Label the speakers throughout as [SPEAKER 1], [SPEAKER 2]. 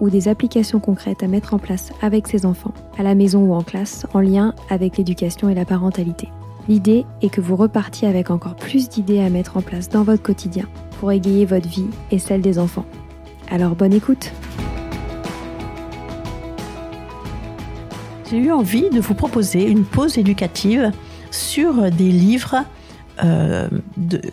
[SPEAKER 1] ou des applications concrètes à mettre en place avec ses enfants, à la maison ou en classe, en lien avec l'éducation et la parentalité. L'idée est que vous repartiez avec encore plus d'idées à mettre en place dans votre quotidien pour égayer votre vie et celle des enfants. Alors bonne écoute
[SPEAKER 2] J'ai eu envie de vous proposer une pause éducative sur des livres euh,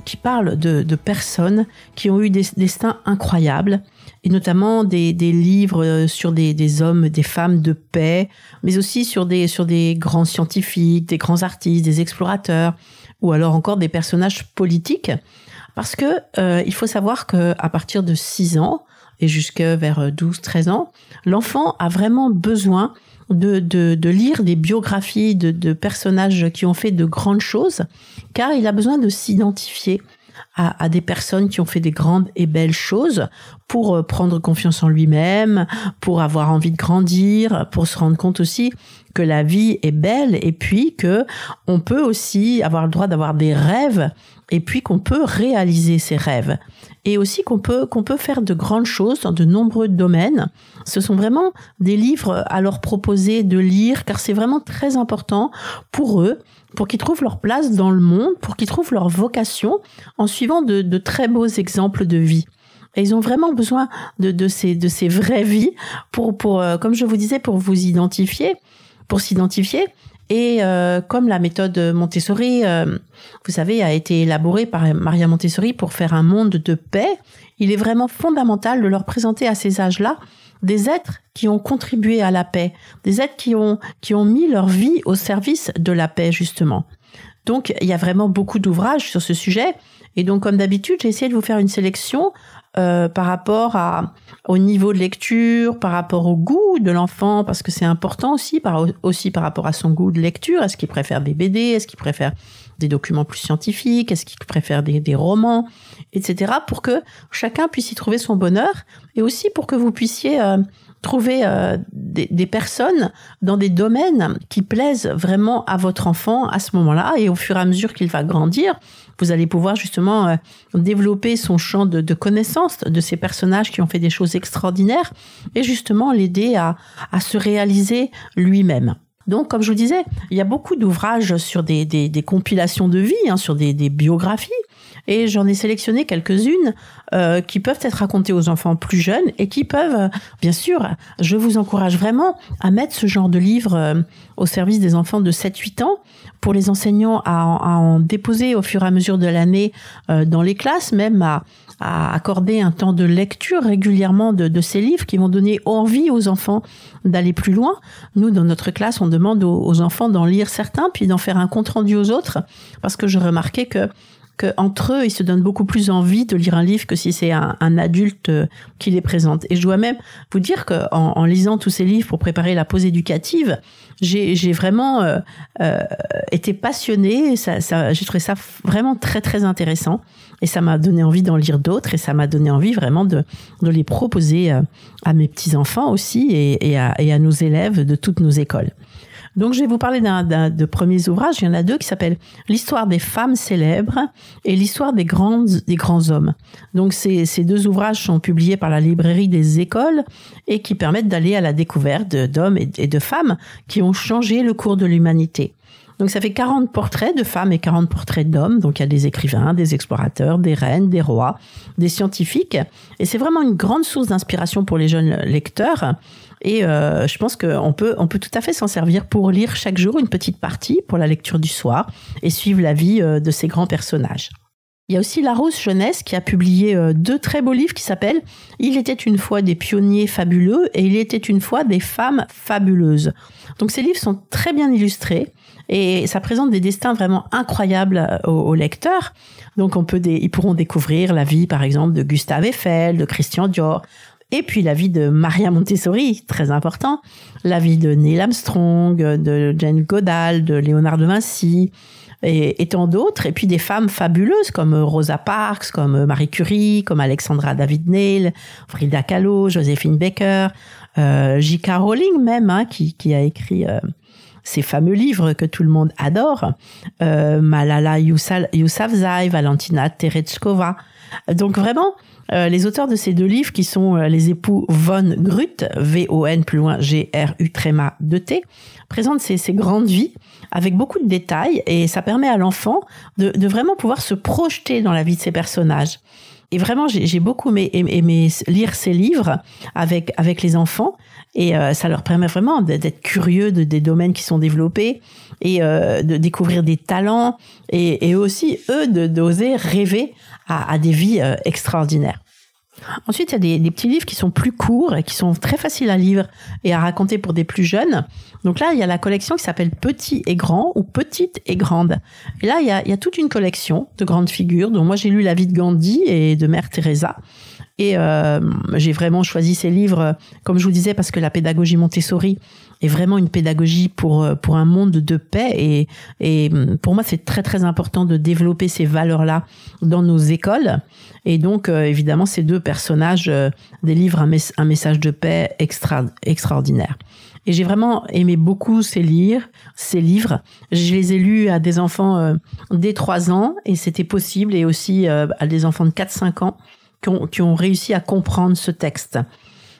[SPEAKER 2] qui parlent de, personnes qui ont eu des destins incroyables et notamment des, livres euh, sur des, hommes, des femmes de paix, mais aussi sur des, sur des grands scientifiques, des grands artistes, des explorateurs, ou alors encore des personnages politiques. Parce que euh, il faut savoir que à partir de 6 ans et jusque vers 12, 13 ans, l'enfant a vraiment besoin de, de, lire des biographies de, de personnages qui ont fait de grandes choses, car il a besoin de s'identifier à, des personnes qui ont fait des grandes et belles choses pour euh, prendre confiance en lui-même, pour avoir envie de grandir, pour se rendre compte aussi que la vie est belle et puis que on peut aussi avoir le droit d'avoir des rêves et puis qu'on peut réaliser ses rêves et aussi qu'on peut qu'on peut faire de grandes choses dans de nombreux domaines. Ce sont vraiment des livres à leur proposer de lire car c'est vraiment très important pour eux pour qu'ils trouvent leur place dans le monde, pour qu'ils trouvent leur vocation en suivant de, très beaux exemples de vie. Et ils ont vraiment besoin de, de, ces, de ces vraies vies pour, pour euh, comme je vous disais, pour vous identifier, pour s'identifier. Et euh, comme la méthode Montessori, euh, vous savez, a été élaborée par Maria Montessori pour faire un monde de paix, il est vraiment fondamental de leur présenter à ces âges-là des êtres qui ont contribué à la paix, des êtres qui ont, qui ont mis leur vie au service de la paix, justement. Donc, il y a vraiment beaucoup d'ouvrages sur ce sujet. Et donc, comme d'habitude, j'ai essayé de vous faire une sélection euh, par rapport à, au niveau de lecture, par rapport au goût de l'enfant, parce que c'est important aussi, par, aussi par rapport à son goût de lecture. Est-ce qu'il préfère des BD Est-ce qu'il préfère des documents plus scientifiques? Est-ce qu'il préfère des, des romans? Etc. Pour que chacun puisse y trouver son bonheur et aussi pour que vous puissiez euh, trouver euh, des, des, personnes dans des domaines qui plaisent vraiment à votre enfant à ce moment-là et au fur et à mesure qu'il va grandir, vous allez pouvoir justement euh, développer son champ de, de connaissances de ces personnages qui ont fait des choses extraordinaires et justement l'aider à, à se réaliser lui-même. Donc, comme je vous disais, il y a beaucoup d'ouvrages sur des, des, des, compilations de vie, hein, sur des, des biographies, et j'en ai sélectionné quelques-unes euh, qui peuvent être racontées aux enfants plus jeunes et qui peuvent, bien sûr, je vous encourage vraiment à mettre ce genre de livre euh, au service des enfants de 7-8 ans pour les enseignants à, en déposer au fur et à mesure de l'année euh, dans les classes, même à, accorder un temps de lecture régulièrement de, ces livres qui vont donner envie aux enfants d'aller plus loin. Nous, dans notre classe, on demande aux, aux enfants d'en lire certains, puis d'en faire un compte rendu aux autres, parce que je remarquais que qu'entre eux, ils se donnent beaucoup plus envie de lire un livre que si c'est un, adulte euh, qui les présente. Et je dois même vous dire qu'en en, lisant tous ces livres pour préparer la pause éducative, j'ai vraiment euh, euh, été passionnée. Ça, ça, j'ai trouvé ça vraiment très très intéressant. Et ça m'a donné envie d'en lire d'autres et ça m'a donné envie vraiment de, de les proposer à mes petits enfants aussi et, et, à, et à nos élèves de toutes nos écoles. Donc je vais vous parler d'un de premiers ouvrages. Il y en a deux qui s'appellent L'histoire des femmes célèbres et l'histoire des grandes des grands hommes. Donc ces, ces deux ouvrages sont publiés par la librairie des écoles et qui permettent d'aller à la découverte d'hommes et de femmes qui ont changé le cours de l'humanité. Donc ça fait 40 portraits de femmes et 40 portraits d'hommes. Donc il y a des écrivains, des explorateurs, des reines, des rois, des scientifiques. Et c'est vraiment une grande source d'inspiration pour les jeunes lecteurs. Et euh, je pense qu'on peut, on peut tout à fait s'en servir pour lire chaque jour une petite partie pour la lecture du soir et suivre la vie euh, de ces grands personnages. Il y a aussi Larousse Jeunesse qui a publié euh, deux très beaux livres qui s'appellent Il était une fois des pionniers fabuleux et Il était une fois des femmes fabuleuses. Donc ces livres sont très bien illustrés et ça présente des destins vraiment incroyables euh, aux, lecteurs. Donc on peut ils pourront découvrir la vie par exemple de Gustave Eiffel, de Christian Dior, et puis la vie de Maria Montessori, très important, la vie de Neil Armstrong, de Jane Goodall, de Léonard de Vinci, et, et tant d'autres, et puis des femmes fabuleuses comme Rosa Parks, comme Marie Curie, comme Alexandra David Neil, Frida Kahlo, Joséphine Baker, euh, J.K. Rowling même, hein, qui, qui, a écrit euh, ces fameux livres que tout le monde adore, euh, Malala Yousafzai, Valentina Tereshkova. Donc vraiment, euh, les auteurs de ces deux livres, qui sont euh, les époux Von Grut, V-O-N plus loin G-R-U tréma de T, présentent ces, ces, grandes vies avec beaucoup de détails et ça permet à l'enfant de, de, vraiment pouvoir se projeter dans la vie de ces personnages. Et vraiment, j'ai beaucoup aimé, aimé, lire ces livres avec avec les enfants et euh, ça leur permet vraiment d'être curieux de, des domaines qui sont développés et euh, de découvrir des talents et, et aussi eux d'oser rêver à, à, des vies euh, extraordinaires. Ensuite, il y a des, petits livres qui sont plus courts et qui sont très faciles à lire et à raconter pour des plus jeunes. Donc là, il y a la collection qui s'appelle Petit et Grand ou Petite et Grande. Et là, il y a, toute une collection de grandes figures. dont moi, j'ai lu La vie de Gandhi et de Mère Teresa. Et euh, j'ai vraiment choisi ces livres, comme je vous disais, parce que la pédagogie Montessori est vraiment une pédagogie pour euh, pour un monde de paix. Et, et pour moi, c'est très très important de développer ces valeurs-là dans nos écoles. Et donc, euh, évidemment, ces deux personnages euh, délivrent un, un, message de paix extra, extraordinaire. Et j'ai vraiment aimé beaucoup ces livres. Ces livres, je les ai lus à des enfants euh, dès 3 ans et c'était possible, et aussi euh, à des enfants de 4-5 ans qui ont, qui ont réussi à comprendre ce texte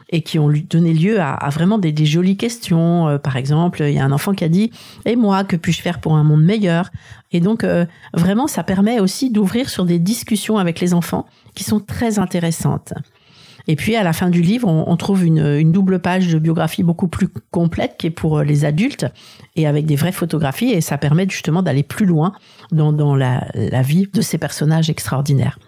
[SPEAKER 2] et qui ont donné lieu à, vraiment des, jolies questions. Euh, par exemple, il y a un enfant qui a dit "Et moi, que puis-je faire pour un monde meilleur? Et donc, euh, vraiment, ça permet aussi d'ouvrir sur des discussions avec les enfants qui sont très intéressantes. Et puis à la fin du livre, on, trouve une, double page de biographie beaucoup plus complète qui est pour les adultes et avec des vraies photographies et ça permet justement d'aller plus loin dans, la vie de ces personnages extraordinaires.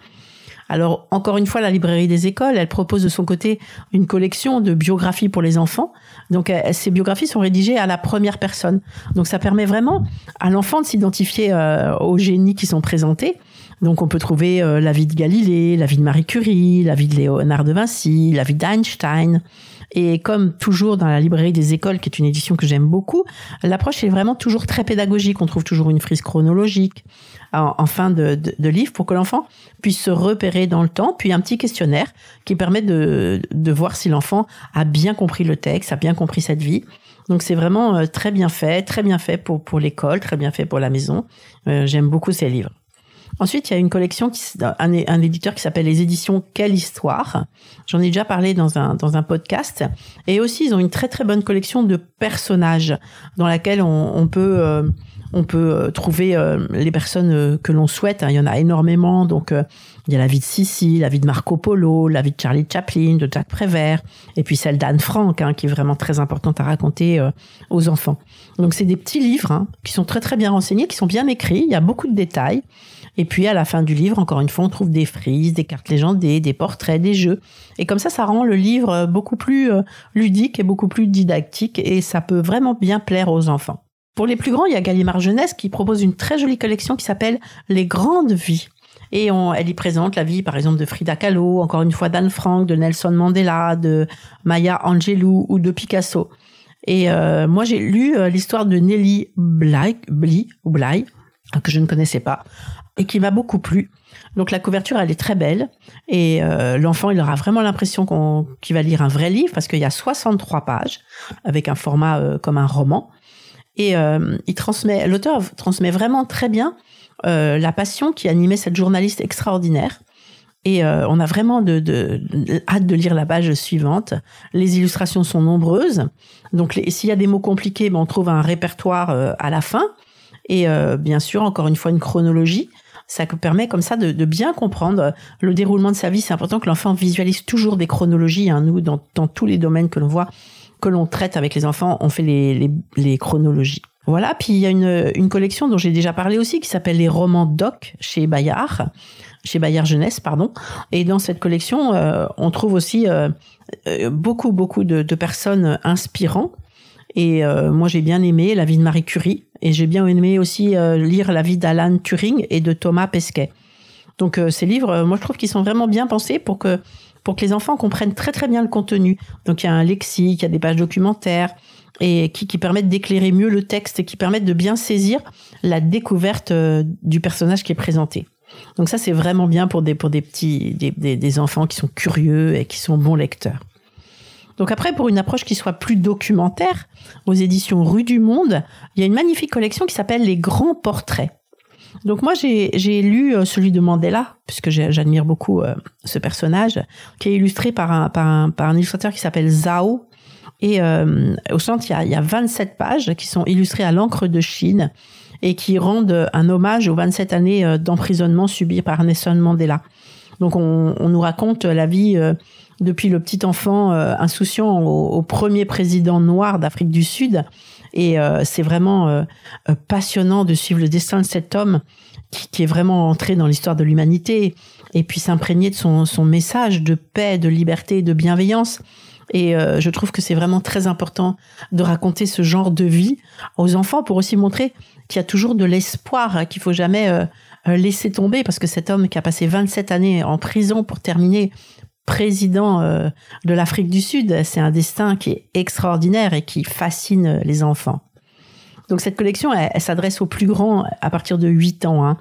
[SPEAKER 2] Alors, encore une fois, la librairie des écoles, elle propose de son côté une collection de biographies pour les enfants. Donc, euh, ces biographies sont rédigées à la première personne. Donc, ça permet vraiment à l'enfant de s'identifier euh, aux génies qui sont présentés. Donc, on peut trouver euh, la vie de Galilée, la vie de Marie Curie, la vie de Léonard de Vinci, la vie d'Einstein. Et comme toujours dans la librairie des écoles, qui est une édition que j'aime beaucoup, l'approche est vraiment toujours très pédagogique. On trouve toujours une frise chronologique en, fin de, livre pour que l'enfant puisse se repérer dans le temps, puis un petit questionnaire qui permet de, de voir si l'enfant a bien compris le texte, a bien compris cette vie. Donc c'est vraiment euh, très bien fait, très bien fait pour, pour l'école, très bien fait pour la maison. Euh, J'aime beaucoup ces livres. Ensuite, il y a une collection, qui, un, éditeur qui s'appelle les éditions Quelle Histoire. J'en ai déjà parlé dans un, dans un podcast. Et aussi, ils ont une très très bonne collection de personnages dans laquelle on, on peut... Euh, on peut euh, trouver euh, les personnes euh, que l'on souhaite. Hein. Il y en a énormément. Donc, il y a la vie de Sissi, la vie de Marco Polo, la vie de Charlie Chaplin, de Jack Prévert, et puis celle d'Anne Frank, hein, qui est vraiment très importante à raconter aux enfants. Donc, c'est des petits livres hein, qui sont très très bien renseignés, qui sont bien écrits. Il y a beaucoup de détails. Et puis à la fin du livre, encore une fois, on trouve des frises, des cartes légendées, des portraits, des jeux. Et comme ça, ça rend le livre beaucoup plus ludique et beaucoup plus didactique et ça peut vraiment bien plaire aux enfants. Pour les plus grands, il y a Gallimard Jeunesse qui propose une très jolie collection qui s'appelle Les grandes vies. Et elle y présente la vie, par exemple, de Frida Kahlo, encore une fois d'Anne Frank, de Nelson Mandela, de Maya Angelou ou de Picasso. Et euh, moi, j'ai lu euh, l'histoire de Nelly Bly, Bly, Bly, que je ne connaissais pas, et qui m'a beaucoup plu. Donc la couverture, elle est très belle, et euh, l'enfant, il aura vraiment l'impression qu'il va lire un vrai livre, parce qu'il y a 63 pages, avec un format comme un roman. Et il transmet, l'auteur transmet vraiment très bien la passion qui animait cette journaliste extraordinaire. Et on a vraiment de, hâte de lire la page suivante. Les illustrations sont nombreuses. Donc s'il y a des mots compliqués, ben, on trouve un répertoire à la fin. Et bien sûr, encore une fois, une chronologie ça permet comme ça de, bien comprendre le déroulement de sa vie. C'est important que l'enfant visualise toujours des chronologies. Hein. Nous, dans, tous les domaines que l'on voit, que l'on traite avec les enfants, on fait les, chronologies. Voilà, puis il y a une, collection dont j'ai déjà parlé aussi qui s'appelle les romans doc chez Bayard, chez Bayard Jeunesse, pardon. Et dans cette collection, euh, on trouve aussi euh, euh, beaucoup, beaucoup de, personnes inspirantes et moi, j'ai bien aimé la vie de Marie Curie et j'ai bien aimé aussi lire la vie d'Alan Turing et de Thomas Pesquet. Donc ces livres, moi, je trouve qu'ils sont vraiment bien pensés pour que pour que les enfants comprennent très très bien le contenu. Donc il y a un lexique, il y a des pages documentaires et qui, qui permettent d'éclairer mieux le texte et qui permettent de bien saisir la découverte du personnage qui est présenté. Donc ça c'est vraiment bien pour des pour des petits des, des, des enfants qui sont curieux et qui sont bons lecteurs. Donc après, pour une approche qui soit plus documentaire, aux éditions Rue du Monde, il y a une magnifique collection qui s'appelle Les Grands Portraits. Donc moi, j'ai lu euh, celui de Mandela, puisque j'admire beaucoup euh, ce personnage, qui est illustré par un, par un, par un illustrateur qui s'appelle Zhao. Et euh, au centre, il y, a, y a 27 pages qui sont illustrées à l'encre de Chine et qui rendent un hommage aux 27 années d'emprisonnement subies par Nelson Mandela. Donc on, on, nous raconte la vie depuis le petit enfant euh, insouciant au, premier président noir d'Afrique du Sud. Et euh, c'est vraiment euh, passionnant de suivre le destin de cet homme qui, qui est vraiment entré dans l'histoire de l'humanité et puis s'imprégner de son, son, message de paix, de liberté de bienveillance. Et je trouve que c'est vraiment très important de raconter ce genre de vie aux enfants pour aussi montrer qu'il y a toujours de l'espoir, qu'il faut jamais laisser tomber parce que cet homme qui a passé 27 années en prison pour terminer président euh, de l'Afrique du Sud. C'est un destin qui est extraordinaire et qui fascine les enfants. Donc cette collection, elle, s'adresse aux plus grands à partir de 8 ans. Hein.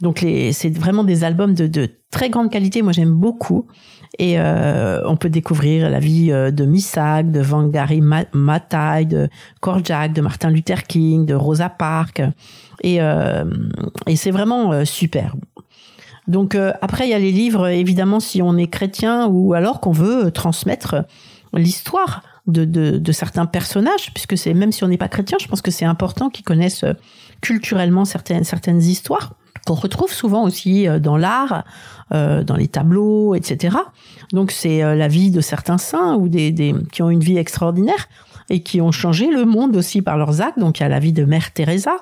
[SPEAKER 2] Donc c'est vraiment des albums de, très grande qualité. Moi j'aime beaucoup. Et euh, on peut découvrir la vie euh, de Missak, de Wangari Maathai, de Korjak, de Martin Luther King, de Rosa Parks. Et, et c'est vraiment super. Donc euh, après, il y a les livres, évidemment, si on est chrétien ou alors qu'on veut transmettre l'histoire de, de, certains personnages, puisque c'est même si on n'est pas chrétien, je pense que c'est important qu'ils connaissent euh, culturellement certaines, certaines histoires qu'on retrouve souvent aussi euh, dans l'art, dans les tableaux, etc. Donc c'est la vie de certains saints ou des, des, qui ont une vie extraordinaire et qui ont changé le monde aussi par leurs actes. Donc il y a la vie de Mère Teresa,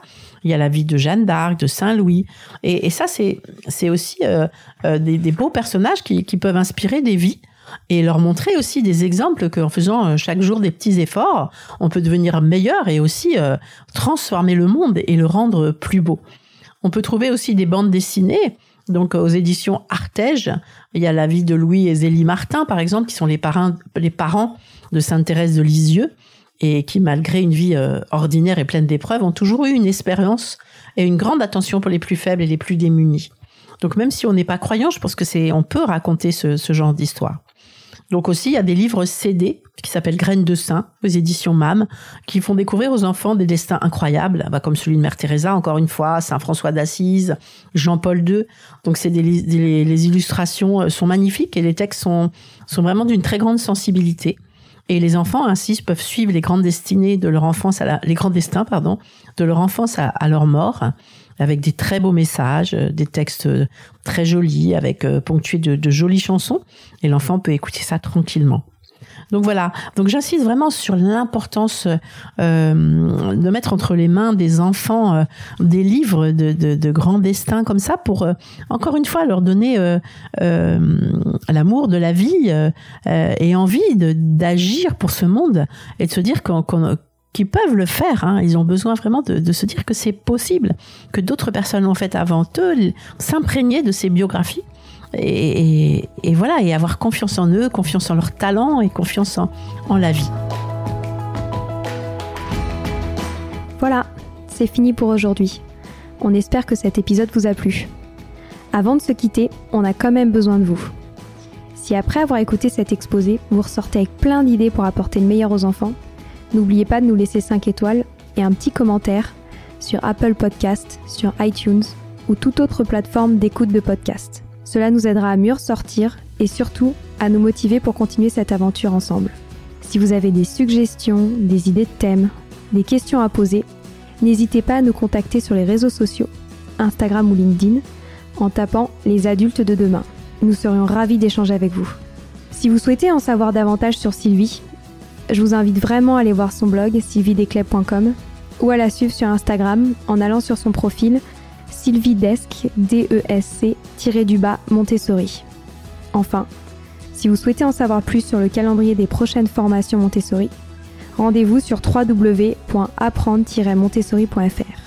[SPEAKER 2] il y a la vie de Jeanne d'Arc, de Saint Louis, et, ça c'est aussi euh, euh, des, beaux personnages qui, qui peuvent inspirer des vies et leur montrer aussi des exemples qu'en faisant euh, chaque jour des petits efforts, on peut devenir meilleur et aussi transformer le monde et le rendre plus beau. On peut trouver aussi des bandes dessinées. Donc aux éditions Artege, il y a la vie de Louis et Zélie Martin, par exemple, qui sont les parents, les parents de Sainte Thérèse de Lisieux et qui, malgré une vie euh, ordinaire et pleine d'épreuves, ont toujours eu une expérience et une grande attention pour les plus faibles et les plus démunis. Donc même si on n'est pas croyant, je pense que c'est, on peut raconter ce, genre d'histoire. Donc aussi, il y a des livres CD qui s'appellent Graines de Saint aux éditions MAM, qui font découvrir aux enfants des destins incroyables, bah, comme celui de Mère Teresa, encore une fois, Saint François d'Assise, Jean-Paul II. Donc c'est des, les illustrations euh, sont magnifiques et les textes sont, sont vraiment d'une très grande sensibilité. Et les enfants ainsi peuvent suivre les grandes destinées de leur enfance, à les grands destins, pardon, de leur enfance à, leur mort, avec des très beaux messages, euh, des textes très jolis, avec euh, ponctués de jolies chansons. Et l'enfant peut écouter ça tranquillement. Donc voilà. Donc j'insiste vraiment sur l'importance euh, de mettre entre les mains des enfants euh, des livres de, de, de, grands destins comme ça pour euh, encore une fois leur donner l'amour de la vie et envie d'agir pour ce monde et de se dire qu'ils peuvent le faire. Hein. Ils ont besoin vraiment de, de se dire que c'est possible, que d'autres personnes l'ont fait avant eux, s'imprégner de ces biographies et, voilà, et avoir confiance en eux, confiance en leur talent et confiance en, la vie.
[SPEAKER 1] Voilà, c'est fini pour aujourd'hui. On espère que cet épisode vous a plu. Avant de se quitter, on a quand même besoin de vous. Si après avoir écouté cet exposé, vous ressortez avec plein d'idées pour apporter le meilleur aux enfants, n'oubliez pas de nous laisser 5 étoiles et un petit commentaire sur Apple Podcast, sur iTunes ou toute autre plateforme d'écoute de podcast. Cela nous aidera à mieux ressortir et surtout à nous motiver pour continuer cette aventure ensemble. Si vous avez des suggestions, des idées de thèmes, des questions à poser, n'hésitez pas à nous contacter sur les réseaux sociaux, Instagram ou LinkedIn, en tapant Les adultes de demain. Nous serions ravis d'échanger avec vous. Si vous souhaitez en savoir davantage sur Sylvie, je vous invite vraiment à aller voir son blog sylvidesclep.com ou à la suivre sur Instagram en allant sur son profil sylvidesc, D-E-S-C, Montessori. Enfin, si vous souhaitez en savoir plus sur le calendrier des prochaines formations Montessori, rendez-vous sur www.apprendre-montessori.fr.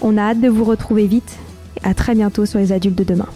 [SPEAKER 1] On a hâte de vous retrouver vite et à très bientôt sur les adultes de demain.